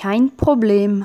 Kein Problem.